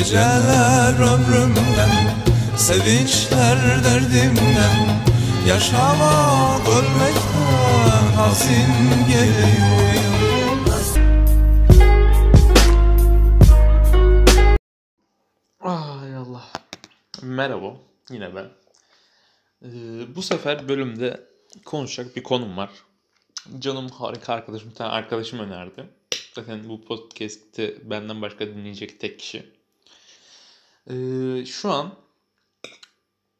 Geceler ömrümden Sevinçler derdimden Yaşamak ölmekten Hazin geliyor Ay Allah. Merhaba. Yine ben. Ee, bu sefer bölümde konuşacak bir konum var. Canım harika arkadaşım, bir tane arkadaşım önerdi. Zaten bu podcast'i benden başka dinleyecek tek kişi. Ee, şu an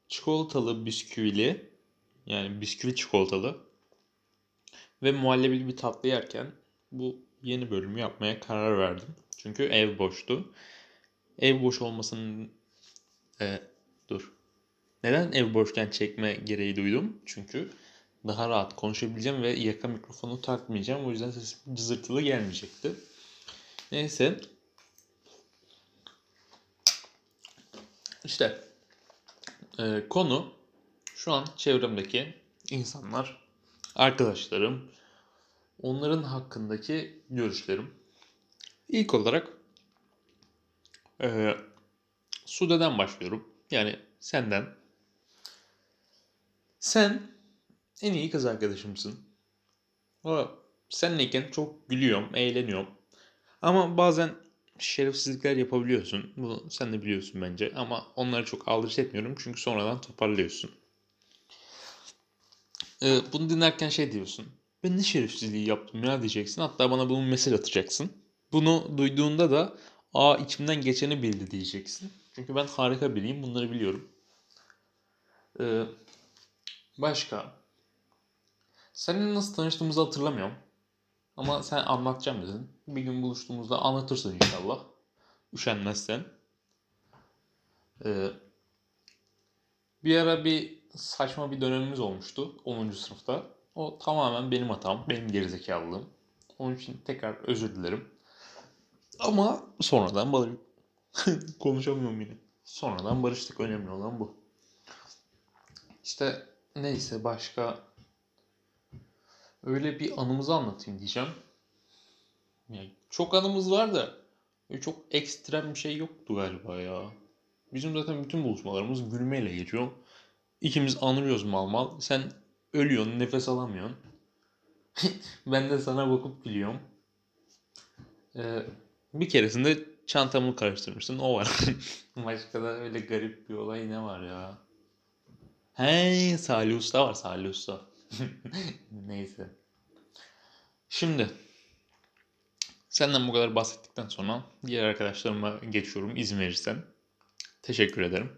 çikolatalı bisküvili yani bisküvi çikolatalı ve muhallebili bir tatlı yerken bu yeni bölümü yapmaya karar verdim. Çünkü ev boştu. Ev boş olmasının e, dur. Neden ev boşken çekme gereği duydum? Çünkü daha rahat konuşabileceğim ve yaka mikrofonu takmayacağım. O yüzden sesim cızırtılı gelmeyecekti. Neyse. İşte e, konu şu an çevremdeki insanlar, arkadaşlarım, onların hakkındaki görüşlerim. İlk olarak ee, Sude'den başlıyorum. Yani senden. Sen en iyi kız arkadaşımsın. O senleyken çok gülüyorum, eğleniyorum. Ama bazen şerefsizlikler yapabiliyorsun. Bunu sen de biliyorsun bence. Ama onları çok aldırış etmiyorum çünkü sonradan toparlıyorsun. Ee, bunu dinlerken şey diyorsun. Ben ne şerefsizliği yaptım ya diyeceksin. Hatta bana bunu mesaj atacaksın. Bunu duyduğunda da Aa içimden geçeni bildi diyeceksin. Çünkü ben harika biriyim. Bunları biliyorum. Ee, başka. Seninle nasıl tanıştığımızı hatırlamıyorum. Ama sen anlatacağım dedin. Bir gün buluştuğumuzda anlatırsın inşallah. Üşenmezsen. Ee, bir ara bir saçma bir dönemimiz olmuştu 10. sınıfta. O tamamen benim hatam, benim gerizekalılığım. Onun için tekrar özür dilerim. Ama sonradan barış... Konuşamıyorum yine. Sonradan barıştık. Önemli olan bu. İşte neyse başka öyle bir anımızı anlatayım diyeceğim. Yani çok anımız var da çok ekstrem bir şey yoktu galiba ya. Bizim zaten bütün buluşmalarımız gülmeyle geçiyor. İkimiz anırıyoruz mal mal. Sen ölüyorsun, nefes alamıyorsun. ben de sana bakıp gülüyorum. Ee, bir keresinde çantamı karıştırmıştın. O var. Başka da öyle garip bir olay ne var ya? He Salih Usta var Salih Usta. Neyse. Şimdi senden bu kadar bahsettikten sonra diğer arkadaşlarıma geçiyorum izin verirsen. Teşekkür ederim.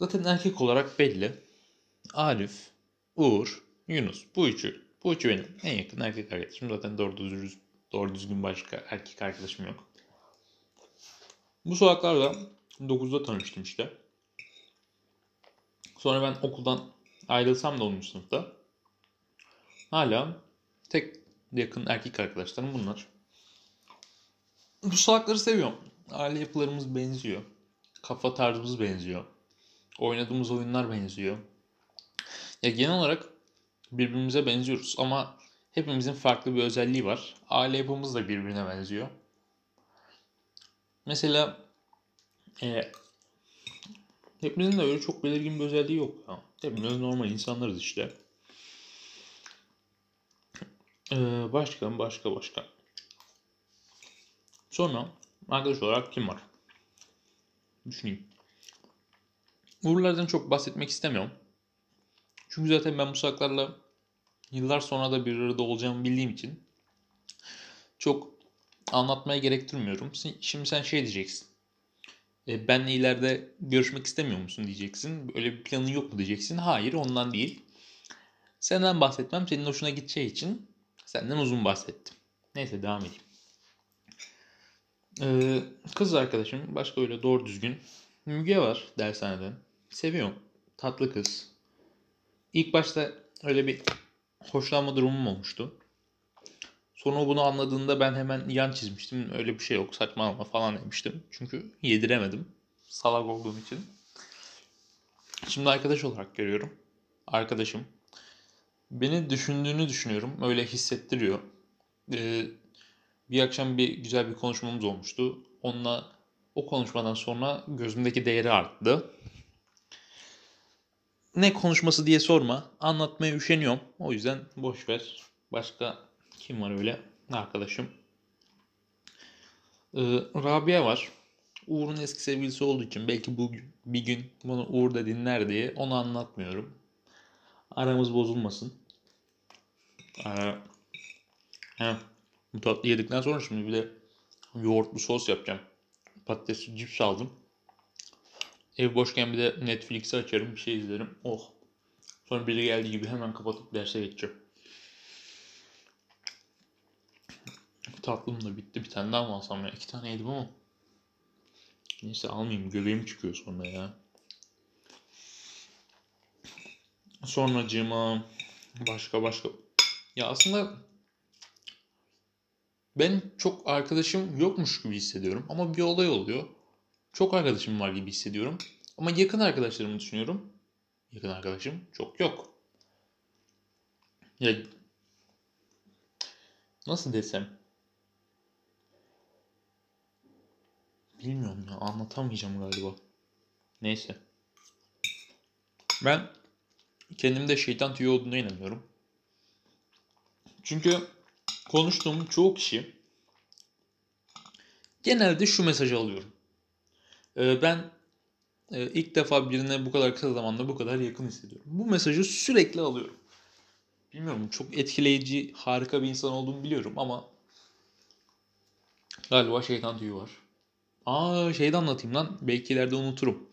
Zaten erkek olarak belli. Arif, Uğur, Yunus. Bu üçü. Bu üçü benim en yakın erkek arkadaşım. Zaten doğru düzgün Doğru düzgün başka erkek arkadaşım yok. Bu sokaklarda 9'da tanıştım işte. Sonra ben okuldan ayrılsam da 10. sınıfta hala tek yakın erkek arkadaşlarım bunlar. Bu salakları seviyorum. Aile yapılarımız benziyor. Kafa tarzımız benziyor. Oynadığımız oyunlar benziyor. Ya genel olarak birbirimize benziyoruz ama hepimizin farklı bir özelliği var. Aile yapımız da birbirine benziyor. Mesela e, hepimizin de öyle çok belirgin bir özelliği yok. Ya. Hepimiz normal insanlarız işte. Ee, başka başka başka. Sonra arkadaş olarak kim var? Düşüneyim. Uğurlardan çok bahsetmek istemiyorum. Çünkü zaten ben bu saklarla yıllar sonra da bir arada olacağımı bildiğim için çok anlatmaya gerektirmiyorum. Şimdi sen şey diyeceksin. E, benle ileride görüşmek istemiyor musun diyeceksin. Böyle bir planın yok mu diyeceksin. Hayır ondan değil. Senden bahsetmem senin hoşuna gideceği için senden uzun bahsettim. Neyse devam edeyim. Ee, kız arkadaşım başka öyle doğru düzgün. Müge var dershaneden. Seviyorum. Tatlı kız. İlk başta öyle bir hoşlanma durumum olmuştu. Sonra bunu anladığında ben hemen yan çizmiştim. Öyle bir şey yok saçmalama falan demiştim. Çünkü yediremedim. Salak olduğum için. Şimdi arkadaş olarak görüyorum. Arkadaşım. Beni düşündüğünü düşünüyorum. Öyle hissettiriyor. Ee, bir akşam bir güzel bir konuşmamız olmuştu. Onunla O konuşmadan sonra gözümdeki değeri arttı. Ne konuşması diye sorma. Anlatmaya üşeniyorum. O yüzden boş ver. Başka kim var öyle? Arkadaşım. Ee, Rabia var. Uğur'un eski sevgilisi olduğu için belki bu bir gün bunu Uğur da dinler diye onu anlatmıyorum. Aramız bozulmasın. Ee, bu tatlı yedikten sonra şimdi bir de yoğurtlu sos yapacağım. Patatesli cips aldım. Ev boşken bir de Netflix'i açarım bir şey izlerim. Oh. Sonra biri geldiği gibi hemen kapatıp derse geçeceğim. Tatlım da bitti. Bir tane daha mı alsam ya? İki tane yedim ama. Neyse almayayım. Göbeğim çıkıyor sonra ya. Sonracığıma başka başka. Ya aslında ben çok arkadaşım yokmuş gibi hissediyorum. Ama bir olay oluyor. Çok arkadaşım var gibi hissediyorum. Ama yakın arkadaşlarımı düşünüyorum. Yakın arkadaşım çok yok. Ya nasıl desem? Bilmiyorum ya anlatamayacağım galiba. Neyse. Ben kendimde şeytan tüyü olduğuna inanıyorum. Çünkü konuştuğum çoğu kişi genelde şu mesajı alıyorum. Ee, ben e, ilk defa birine bu kadar kısa zamanda bu kadar yakın hissediyorum. Bu mesajı sürekli alıyorum. Bilmiyorum çok etkileyici, harika bir insan olduğumu biliyorum ama galiba şeytan tüyü var. Aa şey de anlatayım lan. Belki ileride unuturum.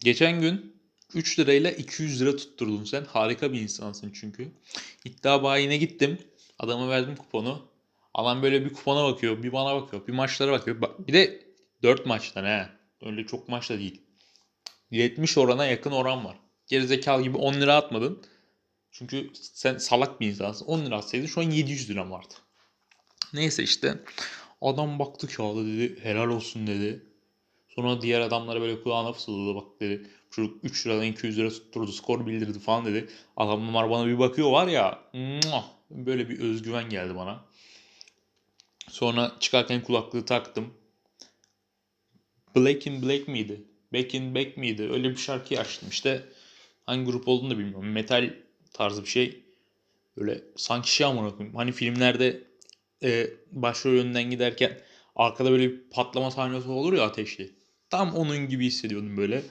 Geçen gün 3 lirayla 200 lira tutturdun sen. Harika bir insansın çünkü. İddia bayine gittim. Adama verdim kuponu. Adam böyle bir kupona bakıyor, bir bana bakıyor, bir maçlara bakıyor. Bir de 4 maçtan he. Öyle çok maç da değil. 70 orana yakın oran var. Gerizekalı gibi 10 lira atmadın. Çünkü sen salak bir insansın. 10 lira atsaydın şu an 700 lira vardı. Neyse işte. Adam baktı kağıda dedi helal olsun dedi. Sonra diğer adamlara böyle kulağına fısıldadı bak dedi. Çocuk 3 liradan 200 lira tutturdu skor bildirdi falan dedi. Adamlar bana bir bakıyor var ya. Böyle bir özgüven geldi bana. Sonra çıkarken kulaklığı taktım. Black in Black miydi? Back in Back miydi? Öyle bir şarkı açtım işte. Hangi grup olduğunu da bilmiyorum. Metal tarzı bir şey. Böyle sanki şey amına koyayım. Hani filmlerde e, başrol önünden giderken arkada böyle bir patlama sahnesi olur ya ateşli. Tam onun gibi hissediyordum böyle.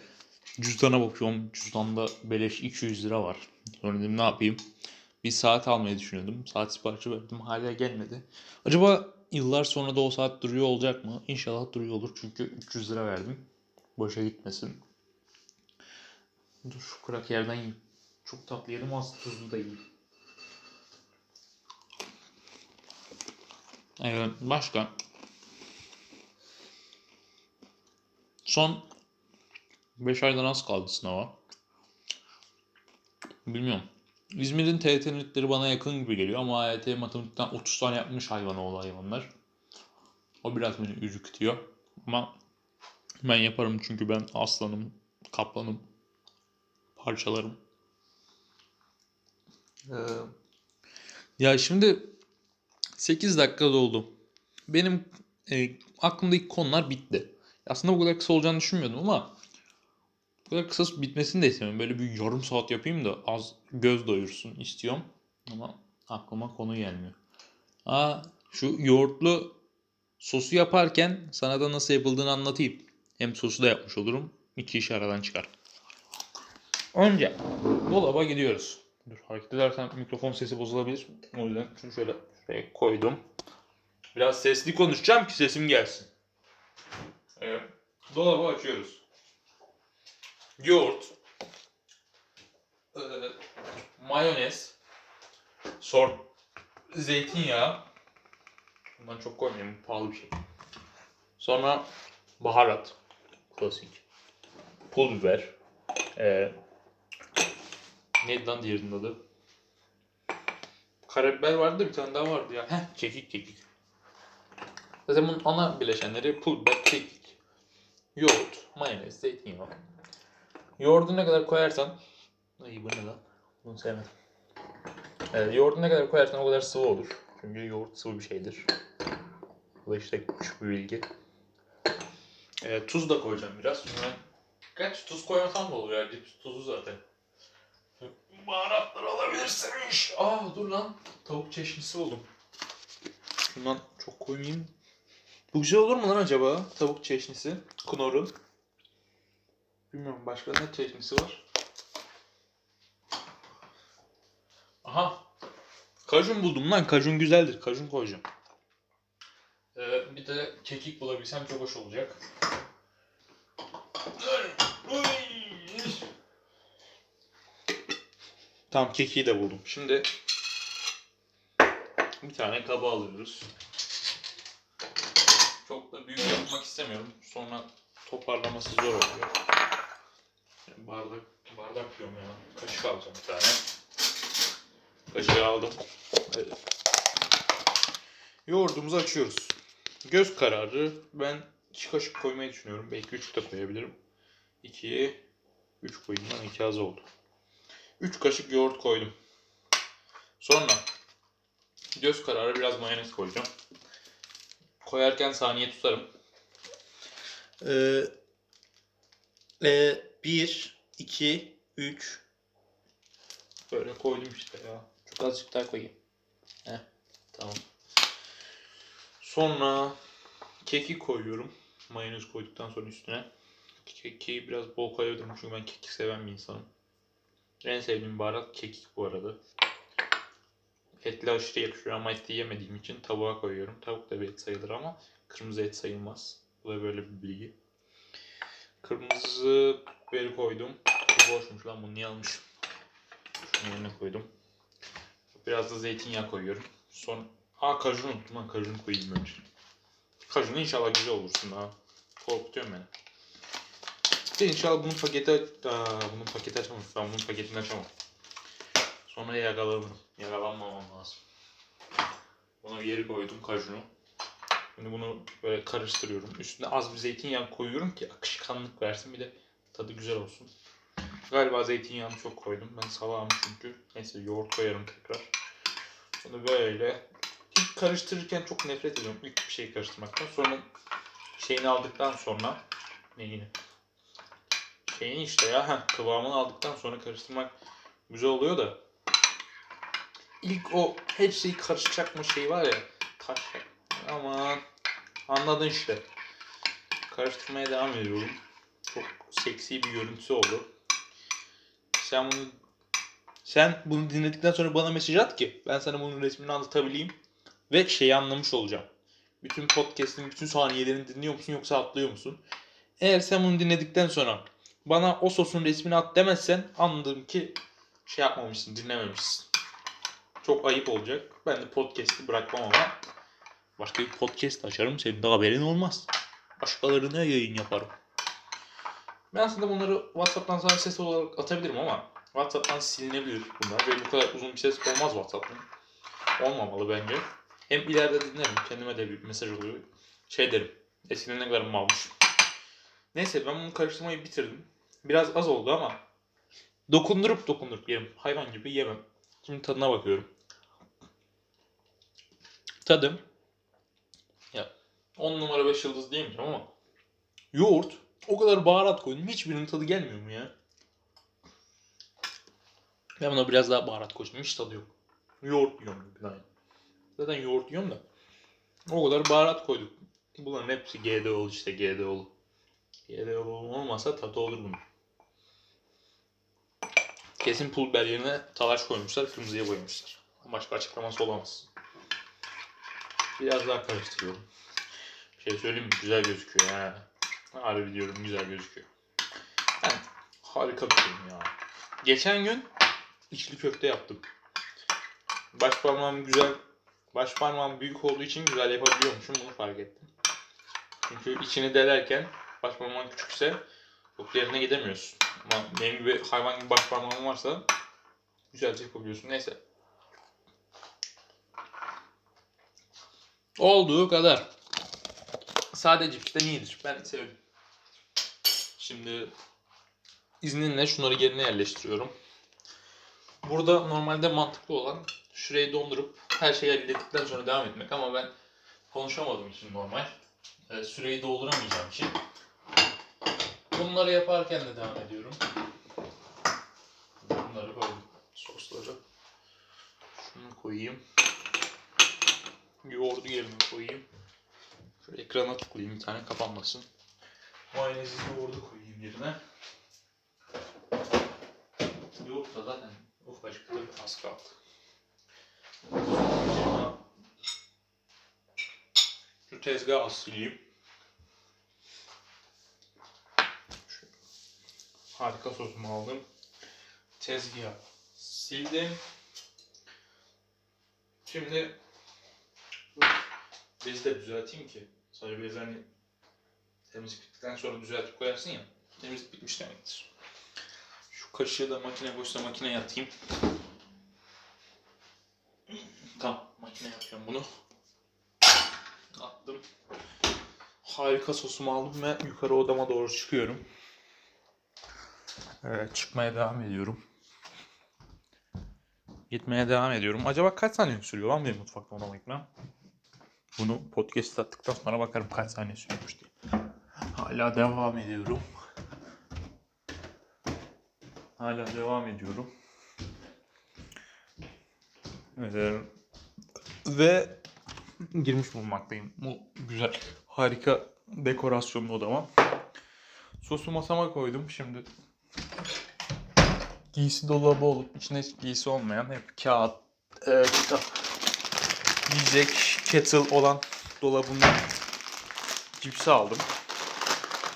Cüzdana bakıyorum. Cüzdanda beleş 200 lira var. Sonra dedim ne yapayım? Bir saat almayı düşünüyordum. Saat siparişi verdim. Hala gelmedi. Acaba yıllar sonra da o saat duruyor olacak mı? İnşallah duruyor olur. Çünkü 300 lira verdim. Boşa gitmesin. Dur şu krak yerden yiyeyim. Çok tatlı yedim az tuzlu da yiyeyim. Evet, başka. Son 5 aydan az kaldı sınava. Bilmiyorum. İzmir'in TYT netleri bana yakın gibi geliyor ama AYT matematikten 30 tane yapmış hayvanoğlu hayvanlar. O biraz beni ürkütüyor. Ama ben yaparım çünkü ben aslanım, kaplanım, parçalarım. Ee, ya şimdi 8 dakika doldu. Benim e, aklımdaki konular bitti. Aslında bu kadar kısa olacağını düşünmüyordum ama bu kadar kısa bitmesini de istemiyorum. Böyle bir yarım saat yapayım da az göz doyursun istiyorum. Ama aklıma konu gelmiyor. Aa, şu yoğurtlu sosu yaparken sana da nasıl yapıldığını anlatayım. Hem sosu da yapmış olurum. İki iş aradan çıkar. Önce dolaba gidiyoruz. Dur hareket edersen mikrofon sesi bozulabilir. O yüzden şunu şöyle şuraya koydum. Biraz sesli konuşacağım ki sesim gelsin. Evet. Dolabı açıyoruz. Yoğurt. Ee, mayonez. Sonra zeytinyağı. Bundan çok koymayayım. Pahalı bir şey. Sonra baharat. Klasik. Pul biber. Ee, neydi lan diğerinin adı? Karabiber vardı bir tane daha vardı ya. Heh, kekik kekik. Zaten bunun ana bileşenleri pul biber, kekik, yoğurt, mayonez, zeytinyağı. Yoğurdu ne kadar koyarsan... Ay bu ne lan? Bunu sevmedim. Evet, yoğurdu ne kadar koyarsan o kadar sıvı olur. Çünkü yoğurt sıvı bir şeydir. Bu da işte küçük bir bilgi. Ee, tuz da koyacağım biraz. Sonra... Tuz koymasam da olur ya. Cips tuzu zaten. Baharatlar alabilirsiniz. Aa dur lan. Tavuk çeşnisi buldum. Şundan çok koymayayım. Bu güzel olur mu lan acaba? Tavuk çeşnisi. Knorr'un. Bilmiyorum başka ne çeşnisi var. Aha. Kajun buldum lan. Kajun güzeldir. Kajun koyacağım. Ee, bir de kekik bulabilsem çok hoş olacak. Tamam kekiği de buldum. Şimdi bir tane kaba alıyoruz. Çok da büyük yapmak istemiyorum. Sonra toparlaması zor oluyor. Bardak, bardak diyorum ya. Kaşık alacağım bir tane. Kaşığı aldım. Evet. Yoğurdumuzu açıyoruz. Göz kararı. Ben 2 kaşık koymayı düşünüyorum. Belki 3 de koyabilirim. 2'ye 3 koyayım lan 2 az oldu. 3 kaşık yoğurt koydum. Sonra göz kararı biraz mayonez koyacağım. Koyarken saniye tutarım. Ee, e, 1, 2, 3 Böyle koydum işte ya. Çok azıcık daha koyayım. Heh, tamam. Sonra keki koyuyorum. Mayonez koyduktan sonra üstüne. Keki biraz bol koyabilirim çünkü ben kekik seven bir insanım. En sevdiğim baharat kekik bu arada. Etli aşırı yakışıyor ama etli yemediğim için tavuğa koyuyorum. Tavuk da bir et sayılır ama kırmızı et sayılmaz. Bu da böyle bir bilgi. Kırmızı biberi koydum. Boşmuş lan bunu niye almışım? Şunun yerine koydum. Biraz da zeytinyağı koyuyorum. Son... Aa kajun unuttum lan kajun koyayım önce. Kajun inşallah güzel olursun ha. Korkutuyorum beni. De inşallah bunun paketi Aa, bunun paketi açamam. Ben bunun paketini açamam. Sonra yakalanırım. Yakalanmamam lazım. Buna bir yeri koydum kajunu. Şimdi bunu böyle karıştırıyorum. Üstüne az bir zeytinyağı koyuyorum ki akışkanlık versin bir de tadı güzel olsun. Galiba zeytinyağını çok koydum. Ben salağım çünkü. Neyse yoğurt koyarım tekrar. Sonra böyle ilk karıştırırken çok nefret ediyorum ilk bir şey karıştırmaktan. Sonra şeyini aldıktan sonra neyini? Şeyini işte ya heh, kıvamını aldıktan sonra karıştırmak güzel oluyor da ilk o her şeyi karışacak mı şey var ya taş aman anladın işte. Karıştırmaya devam ediyorum. Çok seksi bir görüntüsü oldu. Sen bunu sen bunu dinledikten sonra bana mesaj at ki ben sana bunun resmini anlatabileyim ve şeyi anlamış olacağım. Bütün podcast'in bütün saniyelerini dinliyor musun yoksa atlıyor musun? Eğer sen bunu dinledikten sonra bana o sosun resmini at demezsen anladım ki şey yapmamışsın, dinlememişsin. Çok ayıp olacak. Ben de podcast'i bırakmam ama başka bir podcast açarım. Senin de haberin olmaz. Başkalarına yayın yaparım. Ben aslında bunları WhatsApp'tan sana ses olarak atabilirim ama WhatsApp'tan silinebilir bunlar. Ve bu kadar uzun bir ses olmaz WhatsApp'tan. Olmamalı bence. Hem ileride dinlerim. Kendime de bir mesaj oluyor. Şey derim. Eskiden ne kadar malmış. Neyse ben bunu karıştırmayı bitirdim. Biraz az oldu ama dokundurup dokundurup yerim. Hayvan gibi yemem. Şimdi tadına bakıyorum. Tadım. Ya 10 numara 5 yıldız diyemeyeceğim ama yoğurt o kadar baharat koydum. Hiçbirinin tadı gelmiyor mu ya? Ben buna biraz daha baharat koydum. Hiç tadı yok. Yoğurt yiyorum daha. Zaten yoğurt yiyorum da. O kadar baharat koyduk. Bunların hepsi GDO'lu işte GDO'lu. GDO'lu olmasa tadı olur bunun. Kesin pul yerine talaş koymuşlar, kırmızıya boyamışlar. Başka açıklaması olamaz. Biraz daha karıştırıyorum. Bir şey söyleyeyim mi? Güzel gözüküyor ha. Harbi diyorum güzel gözüküyor. Yani harika bir film ya. Geçen gün içli köfte yaptım. Baş parmağım güzel, baş parmağım büyük olduğu için güzel yapabiliyormuşum bunu fark ettim. Çünkü içini delerken baş parmağın küçükse çok yerine gidemiyorsun. Ama benim gibi hayvan gibi baş parmağım varsa güzelce yapabiliyorsun. Neyse. Olduğu kadar. Sade cipsten iyidir. Ben sevdim. Şimdi izninle şunları yerine yerleştiriyorum. Burada normalde mantıklı olan şurayı dondurup her şeyi hallettikten sonra devam etmek ama ben konuşamadığım için normal. E, süreyi dolduramayacağım için Bunları yaparken de devam ediyorum. Bunları koydum. Sosları. Şunu koyayım. Yoğurdu yerine koyayım. Şöyle ekrana tıklayayım bir tane kapanmasın. Mayonezi yoğurdu koyayım yerine. Yoğurt da zaten ufacık bir az kaldı. Şu tezgahı sileyim. Harika sosumu aldım. Tezgahı sildim. Şimdi bezi de düzelteyim ki. Sadece bezi hani temizlik bittikten sonra düzeltip koyarsın ya. Temizlik bitmiş demektir. Şu kaşığı da makine boşsa makineye atayım. Tamam makineye atıyorum bunu. Attım. Harika sosumu aldım ve yukarı odama doğru çıkıyorum. Evet, çıkmaya devam ediyorum. Gitmeye devam ediyorum. Acaba kaç saniye sürüyor lan benim mutfakta odama gitmem? Bunu podcast attıktan sonra bakarım kaç saniye sürüyormuş diye. Hala devam ediyorum. Hala devam ediyorum. Ee, ve girmiş bulunmaktayım. Bu güzel, harika dekorasyonlu odama. Sosu masama koydum. Şimdi giysi dolabı olup içine hiç giysi olmayan hep kağıt, e, kitap, yiyecek, kettle olan dolabından cipsi aldım.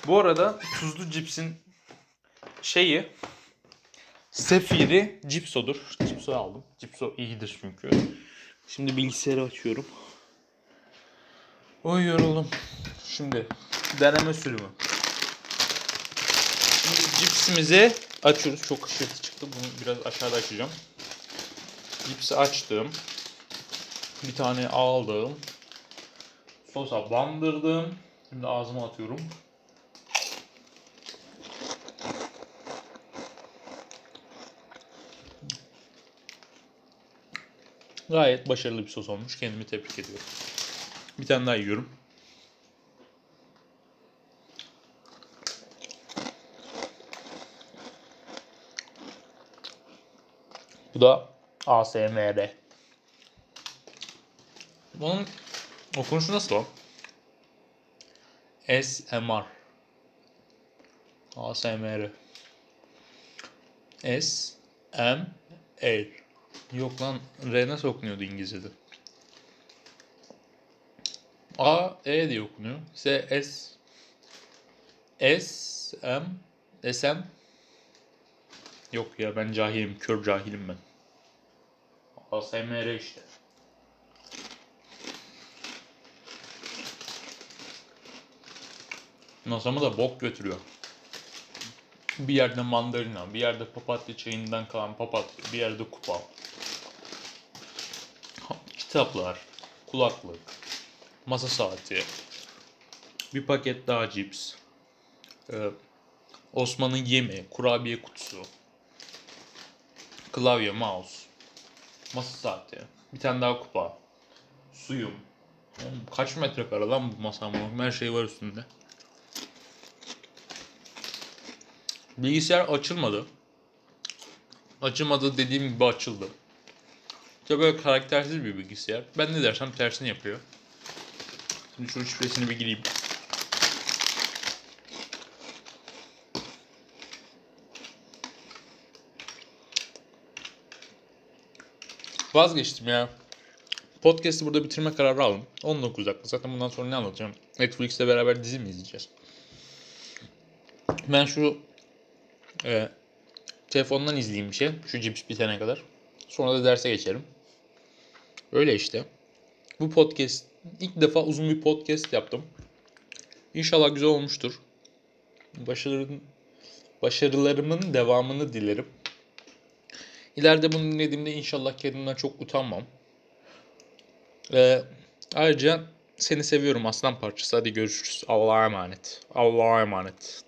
Bu arada tuzlu cipsin şeyi Sefiri Cipso'dur. Cipso aldım. Cipso iyidir çünkü. Şimdi bilgisayarı açıyorum. Oy yoruldum. Şimdi deneme sürümü. Cipsimizi açıyoruz. Çok hışırtı çıktı. Bunu biraz aşağıda açacağım. Cipsi açtım. Bir tane aldım. Sosa bandırdım. Şimdi ağzıma atıyorum. Gayet başarılı bir sos olmuş. Kendimi tebrik ediyorum. Bir tane daha yiyorum. Bu da ASMR. Bunun okunuşu nasıl o? SMR. ASMR. S M R. Yok lan R nasıl okunuyordu İngilizce'de? A E diye okunuyor. S S S M S M Yok ya ben cahilim, kör cahilim ben. ASMR işte. Nasamı da bok götürüyor. Bir yerde mandalina, bir yerde papatya çayından kalan papatya, bir yerde kupa. Kitaplar, kulaklık, masa saati, bir paket daha cips, ee, Osman'ın yemi, kurabiye kutusu, klavye, mouse, masa saati, bir tane daha kupa, suyum. Oğlum kaç metrekare lan bu masam? Her şey var üstünde. Bilgisayar açılmadı. Açılmadı dediğim gibi açıldı. Tabii böyle karaktersiz bir bilgisayar. Ben ne dersem tersini yapıyor. Şimdi şu şifresini bir gireyim. Vazgeçtim ya. Podcast'ı burada bitirme kararı aldım. 19 dakika. Zaten bundan sonra ne anlatacağım? Netflix'le beraber dizi mi izleyeceğiz? Ben şu e, telefondan izleyeyim bir şey. Şu cips bitene kadar. Sonra da derse geçerim. Öyle işte. Bu podcast ilk defa uzun bir podcast yaptım. İnşallah güzel olmuştur. Başarıların, başarılarımın devamını dilerim. İleride bunu dinlediğimde inşallah kendimden çok utanmam. Ee, ayrıca seni seviyorum aslan parçası. Hadi görüşürüz. Allah'a emanet. Allah'a emanet.